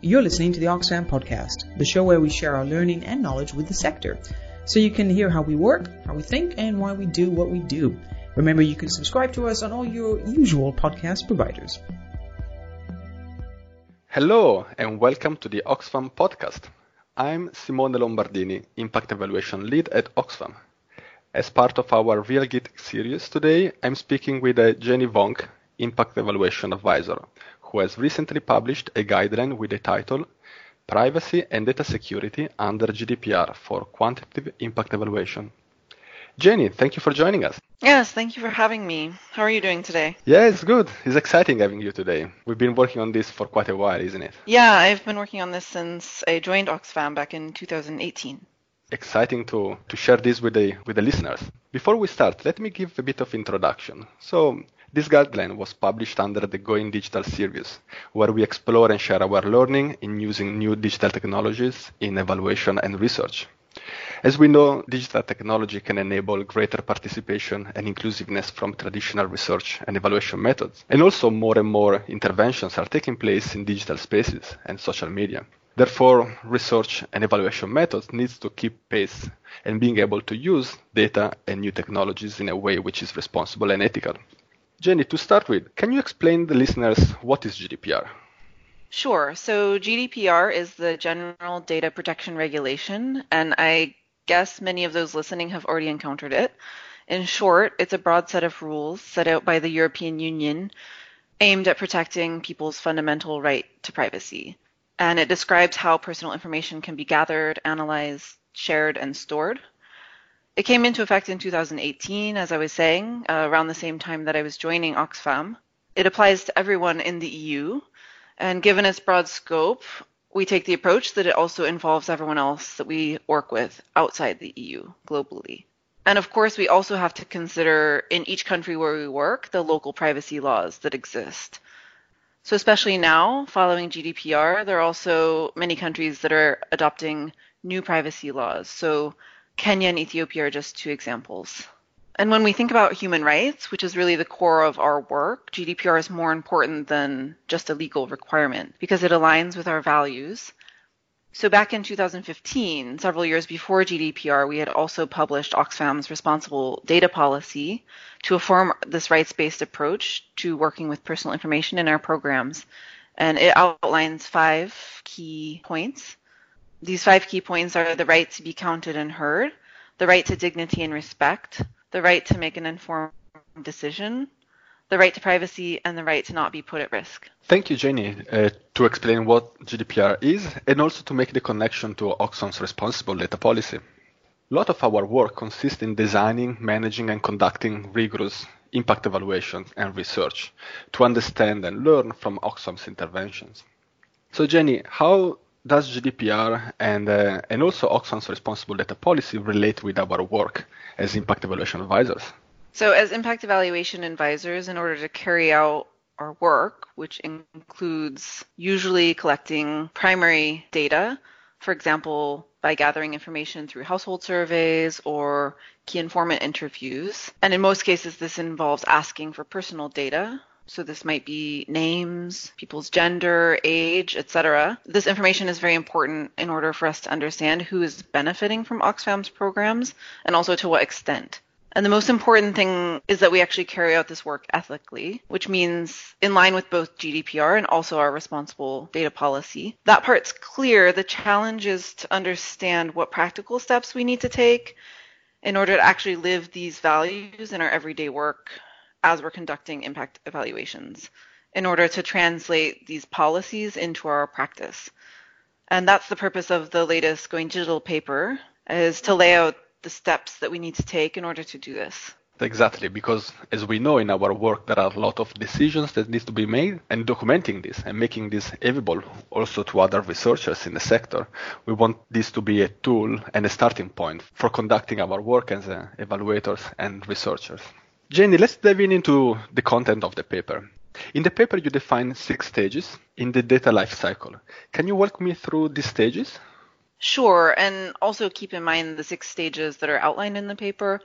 You're listening to the Oxfam podcast, the show where we share our learning and knowledge with the sector, so you can hear how we work, how we think, and why we do what we do. Remember, you can subscribe to us on all your usual podcast providers. Hello, and welcome to the Oxfam podcast. I'm Simone Lombardini, Impact Evaluation Lead at Oxfam. As part of our Real Geek series today, I'm speaking with uh, Jaynie Vonk, Impact Evaluation Advisor, who has recently published a guideline with the title Privacy and Data Security under GDPR for Quantitative Impact Evaluation. Jaynie, thank you for joining us. Yes, thank you for having me. How are you doing today? Yeah, it's good. It's exciting having you today. We've been working on this for quite a while, isn't it? Yeah, I've been working on this since I joined Oxfam back in 2018. Exciting to, to share this with the, with the listeners. Before we start, let me give a bit of introduction. So, this guideline was published under the Going Digital series, where we explore and share our learning in using new digital technologies in evaluation and research. As we know, digital technology can enable greater participation and inclusiveness from traditional research and evaluation methods. And also more and more interventions are taking place in digital spaces and social media. Therefore, research and evaluation methods needs to keep pace and being able to use data and new technologies in a way which is responsible and ethical. Jaynie, to start with, can you explain the listeners what is GDPR? Sure. So GDPR is the General Data Protection Regulation, and I guess many of those listening have already encountered it. In short, it's a broad set of rules set out by the European Union aimed at protecting people's fundamental right to privacy. And it describes how personal information can be gathered, analyzed, shared, and stored. It came into effect in 2018, as I was saying, uh, around the same time that I was joining Oxfam. It applies to everyone in the EU, and given its broad scope, we take the approach that it also involves everyone else that we work with outside the EU globally. And of course, we also have to consider in each country where we work the local privacy laws that exist. So, especially now, following GDPR, there are also many countries that are adopting new privacy laws. So, Kenya and Ethiopia are just two examples. And when we think about human rights, which is really the core of our work, GDPR is more important than just a legal requirement because it aligns with our values. So back in 2015, several years before GDPR, we had also published Oxfam's responsible data policy to affirm this rights-based approach to working with personal information in our programs. And it outlines five key points. These five key points are the right to be counted and heard, the right to dignity and respect, the right to make an informed decision, the right to privacy, and the right to not be put at risk. Thank you, Jaynie, uh, to explain what GDPR is and also to make the connection to Oxfam's responsible data policy. A lot of our work consists in designing, managing, and conducting rigorous impact evaluation and research to understand and learn from Oxfam's interventions. So, Jaynie, how does GDPR and uh, and also Oxfam's responsible data policy relate with our work as impact evaluation advisors? So, as impact evaluation advisors, in order to carry out our work, which includes usually collecting primary data, for example, by gathering information through household surveys or key informant interviews. And in most cases, this involves asking for personal data so this might be names, people's gender, age, etc. This information is very important in order for us to understand who is benefiting from Oxfam's programs and also to what extent. And the most important thing is that we actually carry out this work ethically, which means in line with both GDPR and also our responsible data policy. That part's clear. The challenge is to understand what practical steps we need to take in order to actually live these values in our everyday work as we're conducting impact evaluations in order to translate these policies into our practice. And that's the purpose of the latest Going Digital paper is to lay out the steps that we need to take in order to do this. Exactly, because as we know in our work, there are a lot of decisions that need to be made, and documenting this and making this available also to other researchers in the sector. We want this to be a tool and a starting point for conducting our work as uh, evaluators and researchers. Jaynie, let's dive in into the content of the paper. In the paper, you define six stages in the data lifecycle. Can you walk me through these stages? Sure, and also keep in mind the six stages that are outlined in the paper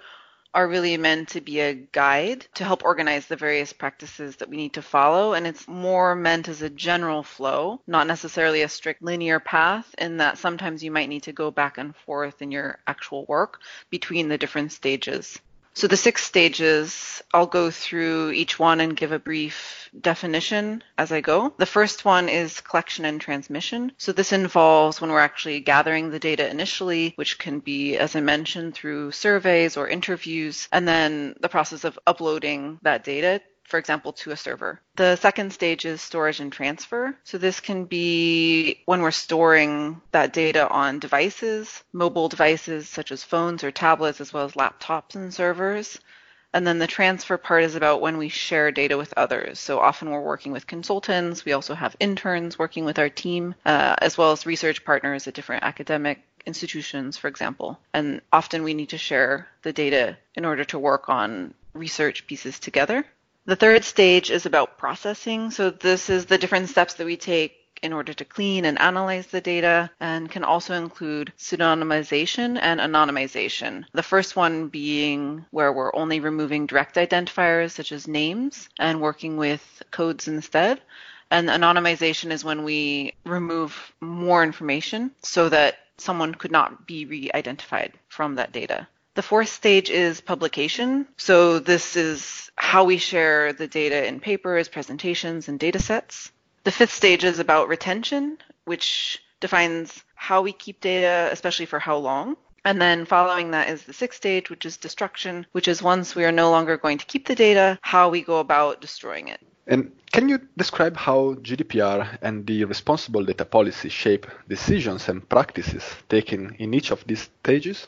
are really meant to be a guide to help organize the various practices that we need to follow. And it's more meant as a general flow, not necessarily a strict linear path, in that sometimes you might need to go back and forth in your actual work between the different stages. So the six stages, I'll go through each one and give a brief definition as I go. The first one is collection and transmission. So this involves when we're actually gathering the data initially, which can be, as I mentioned, through surveys or interviews, and then the process of uploading that data for example, to a server. The second stage is storage and transfer. So this can be when we're storing that data on devices, mobile devices such as phones or tablets, as well as laptops and servers. And then the transfer part is about when we share data with others. So often we're working with consultants. We also have interns working with our team, uh, as well as research partners at different academic institutions, for example. And often we need to share the data in order to work on research pieces together. The third stage is about processing. So this is the different steps that we take in order to clean and analyze the data and can also include pseudonymization and anonymization. The first one being where we're only removing direct identifiers such as names and working with codes instead. And anonymization is when we remove more information so that someone could not be re-identified from that data. The fourth stage is publication. So this is how we share the data in papers, presentations, and data sets. The fifth stage is about retention, which defines how we keep data, especially for how long. And then following that is the sixth stage, which is destruction, which is once we are no longer going to keep the data, how we go about destroying it. And can you describe how GDPR and the responsible data policy shape decisions and practices taken in each of these stages?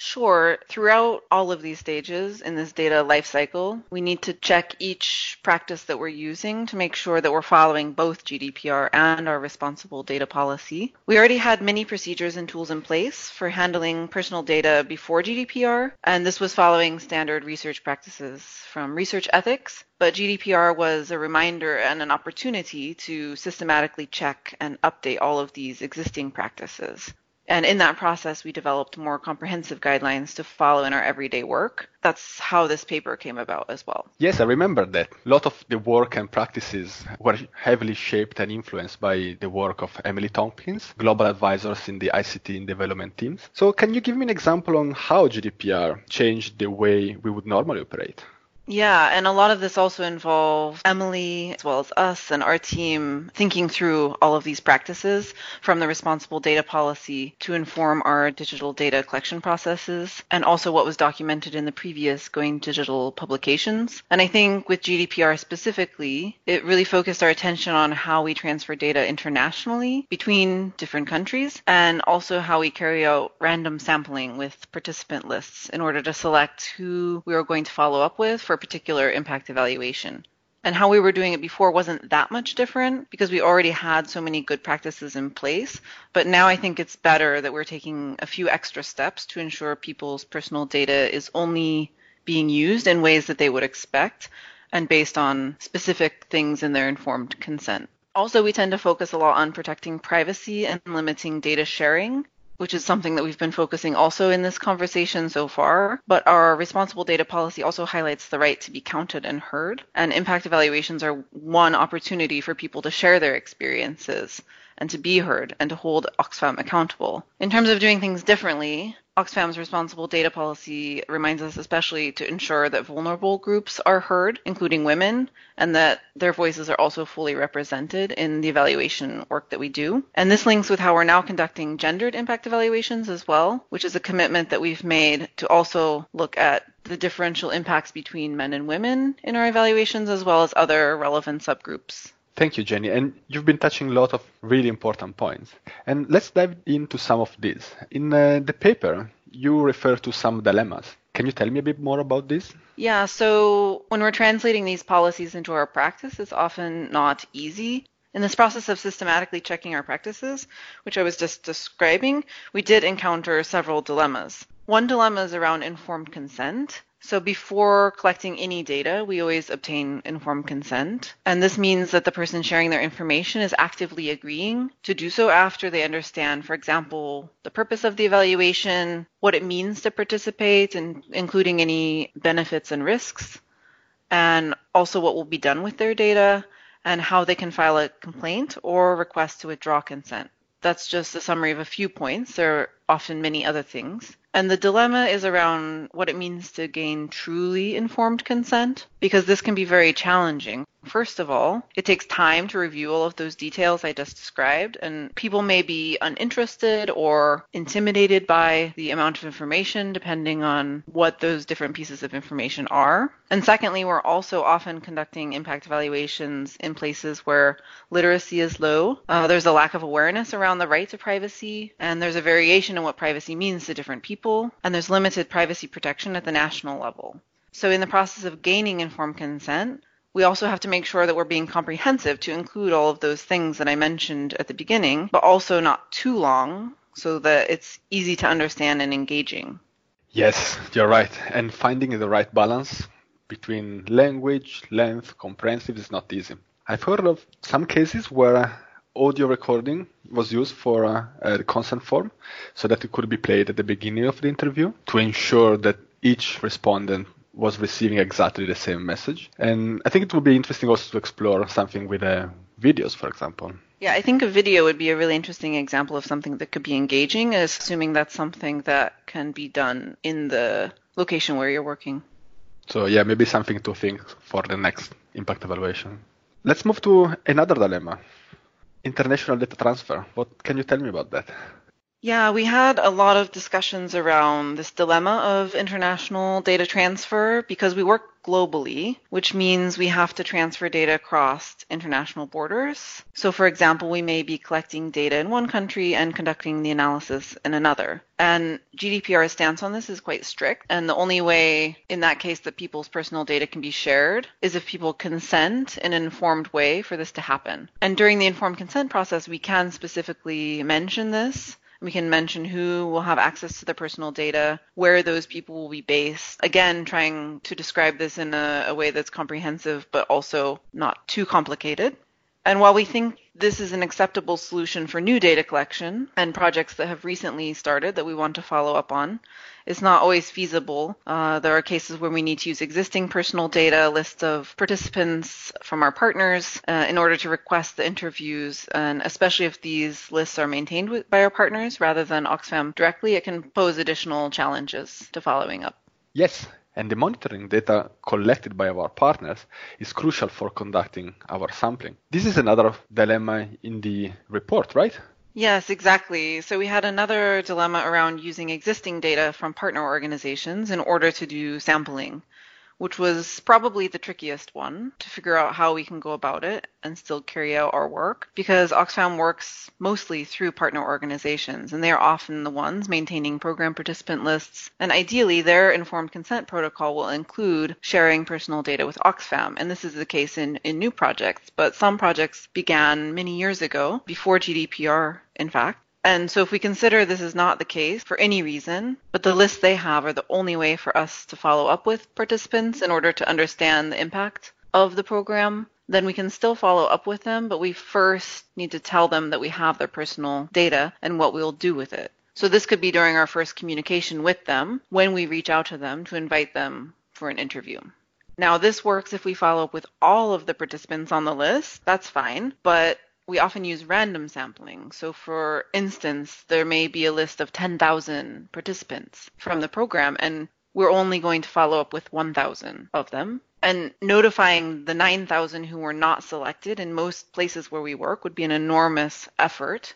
Sure. Throughout all of these stages in this data lifecycle, we need to check each practice that we're using to make sure that we're following both GDPR and our responsible data policy. We already had many procedures and tools in place for handling personal data before GDPR, and this was following standard research practices from research ethics. But GDPR was a reminder and an opportunity to systematically check and update all of these existing practices. And in that process, we developed more comprehensive guidelines to follow in our everyday work. That's how this paper came about as well. Yes, I remember that. A lot of the work and practices were heavily shaped and influenced by the work of Emily Tomkys, global advisors in the ICT and development teams. So, can you give me an example on how GDPR changed the way we would normally operate? Yeah, and a lot of this also involved Emily, as well as us and our team, thinking through all of these practices from the responsible data policy to inform our digital data collection processes, and also what was documented in the previous Going Digital publications. And I think with GDPR specifically, it really focused our attention on how we transfer data internationally between different countries, and also how we carry out random sampling with participant lists in order to select who we are going to follow up with for particular impact evaluation. And how we were doing it before wasn't that much different because we already had so many good practices in place. But now I think it's better that we're taking a few extra steps to ensure people's personal data is only being used in ways that they would expect and based on specific things in their informed consent. Also, we tend to focus a lot on protecting privacy and limiting data sharing which is something that we've been focusing also in this conversation so far. But our responsible data policy also highlights the right to be counted and heard. And impact evaluations are one opportunity for people to share their experiences and to be heard and to hold Oxfam accountable. In terms of doing things differently, Oxfam's responsible data policy reminds us especially to ensure that vulnerable groups are heard, including women, and that their voices are also fully represented in the evaluation work that we do. And this links with how we're now conducting gendered impact evaluations as well, which is a commitment that we've made to also look at the differential impacts between men and women in our evaluations as well as other relevant subgroups. Thank you, Jaynie. And you've been touching a lot of really important points. And let's dive into some of these. In uh, the paper, you refer to some dilemmas. Can you tell me a bit more about this? Yeah, so when we're translating these policies into our practice, it's often not easy. In this process of systematically checking our practices, which I was just describing, we did encounter several dilemmas. One dilemma is around informed consent. So before collecting any data, we always obtain informed consent. And this means that the person sharing their information is actively agreeing to do so after they understand, for example, the purpose of the evaluation, what it means to participate, and including any benefits and risks, and also what will be done with their data, and how they can file a complaint or request to withdraw consent. That's just a summary of a few points. There are often many other things. And the dilemma is around what it means to gain truly informed consent, because this can be very challenging. First of all, it takes time to review all of those details I just described, and people may be uninterested or intimidated by the amount of information depending on what those different pieces of information are. And secondly, we're also often conducting impact evaluations in places where literacy is low. Uh, there's a lack of awareness around the right to privacy, and there's a variation in what privacy means to different people, and there's limited privacy protection at the national level. So, in the process of gaining informed consent, we also have to make sure that we're being comprehensive to include all of those things that I mentioned at the beginning, but also not too long so that it's easy to understand and engaging. Yes, you're right. And finding the right balance between language, length, comprehensive is not easy. I've heard of some cases where audio recording was used for uh, a consent form so that it could be played at the beginning of the interview to ensure that each respondent was receiving exactly the same message. And I think it would be interesting also to explore something with uh, videos, for example. Yeah, I think a video would be a really interesting example of something that could be engaging, assuming that's something that can be done in the location where you're working. So, yeah, maybe something to think for the next impact evaluation. Let's move to another dilemma international data transfer. What can you tell me about that? Yeah, we had a lot of discussions around this dilemma of international data transfer because we work globally, which means we have to transfer data across international borders. So, for example, we may be collecting data in one country and conducting the analysis in another. And GDPR's stance on this is quite strict. And the only way, in that case, that people's personal data can be shared is if people consent in an informed way for this to happen. And during the informed consent process, we can specifically mention this we can mention who will have access to their personal data, where those people will be based. Again, trying to describe this in a, a way that's comprehensive but also not too complicated. And while we think this is an acceptable solution for new data collection and projects that have recently started that we want to follow up on, it's not always feasible. Uh, there are cases where we need to use existing personal data, lists of participants from our partners uh, in order to request the interviews. And especially if these lists are maintained with, by our partners rather than Oxfam directly, it can pose additional challenges to following up. Yes, and the monitoring data collected by our partners is crucial for conducting our sampling. This is another dilemma in the report, right? Yes, exactly. So we had another dilemma around using existing data from partner organizations in order to do sampling which was probably the trickiest one to figure out how we can go about it and still carry out our work because Oxfam works mostly through partner organizations and they are often the ones maintaining program participant lists. And ideally their informed consent protocol will include sharing personal data with Oxfam and this is the case in, in new projects but some projects began many years ago before GDPR in fact and so if we consider this is not the case for any reason, but the lists they have are the only way for us to follow up with participants in order to understand the impact of the program, then we can still follow up with them, but we first need to tell them that we have their personal data and what we'll do with it. So this could be during our first communication with them when we reach out to them to invite them for an interview. Now, this works if we follow up with all of the participants on the list. That's fine. But we often use random sampling. So, for instance, there may be a list of 10,000 participants from the program, and we're only going to follow up with 1,000 of them. And notifying the 9,000 who were not selected in most places where we work would be an enormous effort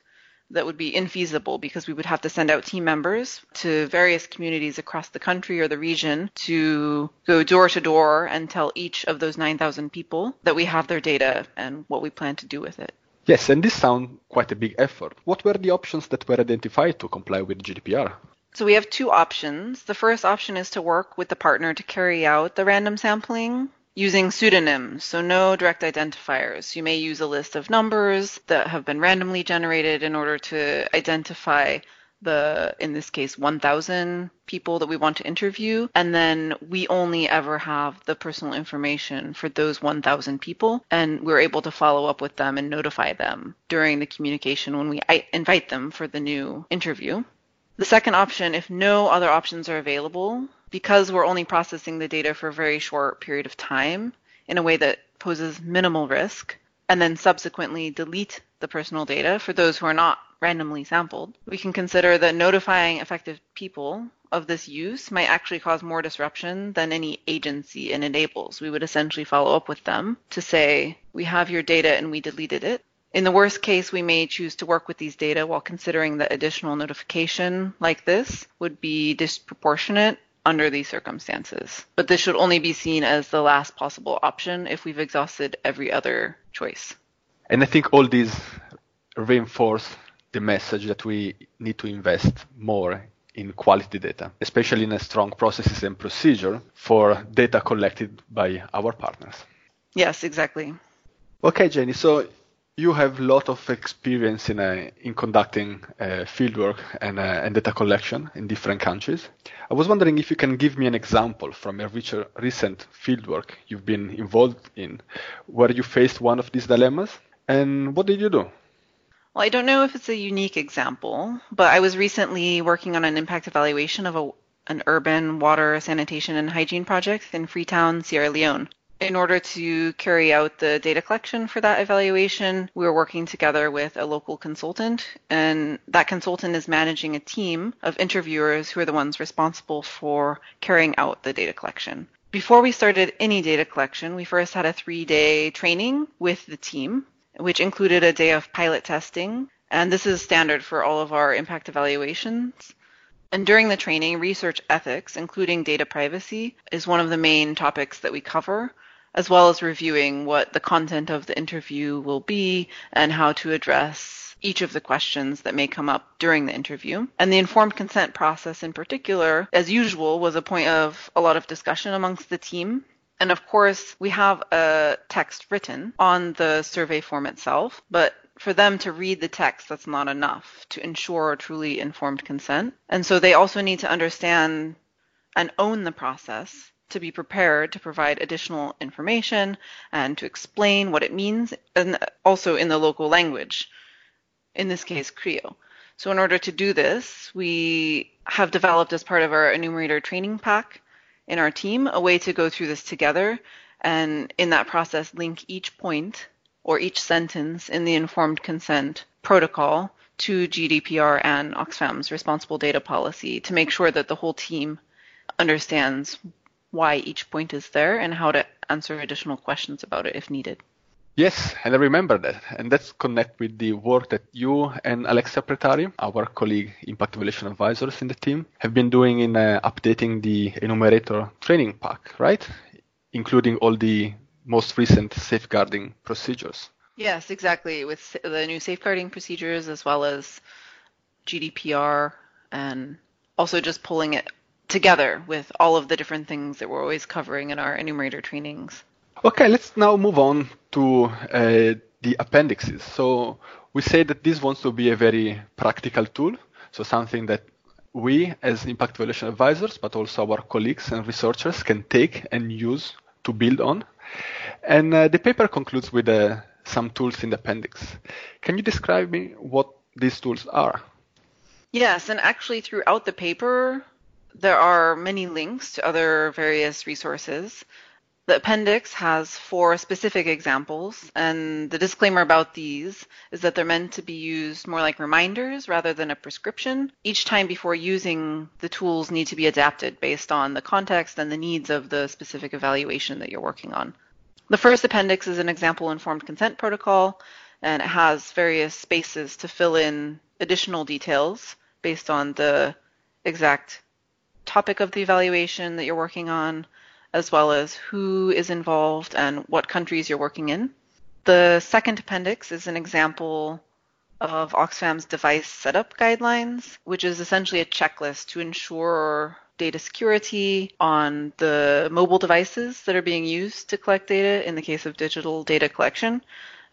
that would be infeasible because we would have to send out team members to various communities across the country or the region to go door to door and tell each of those 9,000 people that we have their data and what we plan to do with it. Yes, and this sounds quite a big effort. What were the options that were identified to comply with GDPR? So we have two options. The first option is to work with the partner to carry out the random sampling using pseudonyms, so no direct identifiers. You may use a list of numbers that have been randomly generated in order to identify the, in this case, 1,000 people that we want to interview. And then we only ever have the personal information for those 1,000 people. And we're able to follow up with them and notify them during the communication when we invite them for the new interview. The second option, if no other options are available, because we're only processing the data for a very short period of time in a way that poses minimal risk, and then subsequently delete the personal data for those who are not randomly sampled, we can consider that notifying affected people of this use might actually cause more disruption than any agency it enables. We would essentially follow up with them to say, we have your data and we deleted it. In the worst case, we may choose to work with these data while considering that additional notification like this would be disproportionate under these circumstances. But this should only be seen as the last possible option if we've exhausted every other choice. And I think all these reinforce the message that we need to invest more in quality data, especially in a strong processes and procedure for data collected by our partners. Yes, exactly. Okay, Jaynie. So you have a lot of experience in uh, in conducting uh, fieldwork and, uh, and data collection in different countries. I was wondering if you can give me an example from a recent fieldwork you've been involved in, where you faced one of these dilemmas, and what did you do? Well, I don't know if it's a unique example, but I was recently working on an impact evaluation of a, an urban water, sanitation, and hygiene project in Freetown, Sierra Leone. In order to carry out the data collection for that evaluation, we were working together with a local consultant, and that consultant is managing a team of interviewers who are the ones responsible for carrying out the data collection. Before we started any data collection, we first had a three day training with the team which included a day of pilot testing. And this is standard for all of our impact evaluations. And during the training, research ethics, including data privacy, is one of the main topics that we cover, as well as reviewing what the content of the interview will be and how to address each of the questions that may come up during the interview. And the informed consent process in particular, as usual, was a point of a lot of discussion amongst the team and of course, we have a text written on the survey form itself, but for them to read the text, that's not enough to ensure truly informed consent. And so they also need to understand and own the process to be prepared to provide additional information and to explain what it means, and also in the local language, in this case, Creole. So, in order to do this, we have developed as part of our enumerator training pack in our team a way to go through this together and in that process link each point or each sentence in the informed consent protocol to GDPR and Oxfam's responsible data policy to make sure that the whole team understands why each point is there and how to answer additional questions about it if needed. Yes, and I remember that. And that's connect with the work that you and Alexia Pretari, our colleague impact evaluation advisors in the team, have been doing in uh, updating the enumerator training pack, right? Including all the most recent safeguarding procedures. Yes, exactly. With the new safeguarding procedures as well as GDPR and also just pulling it together with all of the different things that we're always covering in our enumerator trainings. Okay, let's now move on to uh, the appendixes. So we say that this wants to be a very practical tool, so something that we as impact evaluation advisors, but also our colleagues and researchers can take and use to build on. And uh, the paper concludes with uh, some tools in the appendix. Can you describe me what these tools are? Yes, and actually throughout the paper, there are many links to other various resources. The appendix has four specific examples, and the disclaimer about these is that they're meant to be used more like reminders rather than a prescription. Each time before using the tools need to be adapted based on the context and the needs of the specific evaluation that you're working on. The first appendix is an example informed consent protocol, and it has various spaces to fill in additional details based on the exact topic of the evaluation that you're working on as well as who is involved and what countries you're working in. The second appendix is an example of Oxfam's device setup guidelines, which is essentially a checklist to ensure data security on the mobile devices that are being used to collect data in the case of digital data collection,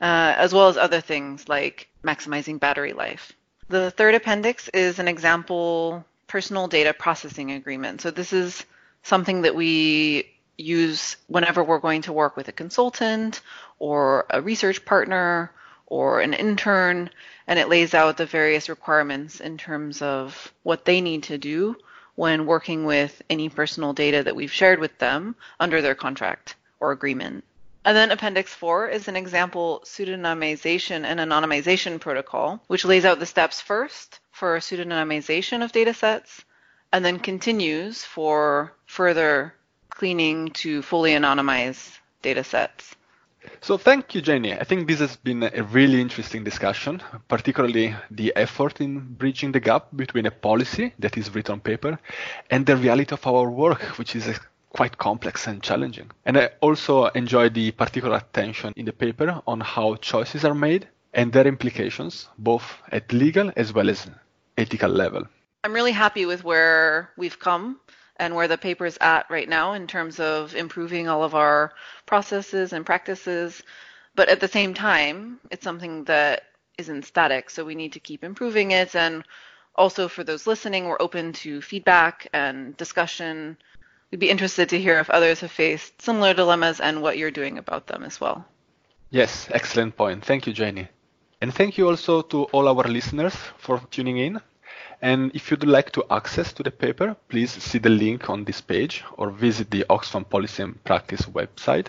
uh, as well as other things like maximizing battery life. The third appendix is an example personal data processing agreement. So this is something that we use whenever we're going to work with a consultant or a research partner or an intern, and it lays out the various requirements in terms of what they need to do when working with any personal data that we've shared with them under their contract or agreement. And then Appendix 4 is an example pseudonymization and anonymization protocol, which lays out the steps first for pseudonymization of data sets and then continues for further cleaning to fully anonymize data sets. So thank you, Jaynie. I think this has been a really interesting discussion, particularly the effort in bridging the gap between a policy that is written on paper and the reality of our work, which is uh, quite complex and challenging. And I also enjoy the particular attention in the paper on how choices are made and their implications, both at legal as well as ethical level. I'm really happy with where we've come and where the paper is at right now in terms of improving all of our processes and practices. But at the same time, it's something that isn't static, so we need to keep improving it. And also for those listening, we're open to feedback and discussion we'd be interested to hear if others have faced similar dilemmas and what you're doing about them as well. Yes, excellent point. Thank you, Jaynie. And thank you also to all our listeners for tuning in. And if you'd like to access to the paper, please see the link on this page or visit the Oxfam Policy and Practice website.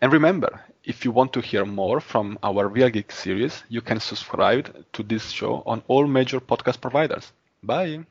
And remember, if you want to hear more from our Real Geek series, you can subscribe to this show on all major podcast providers. Bye.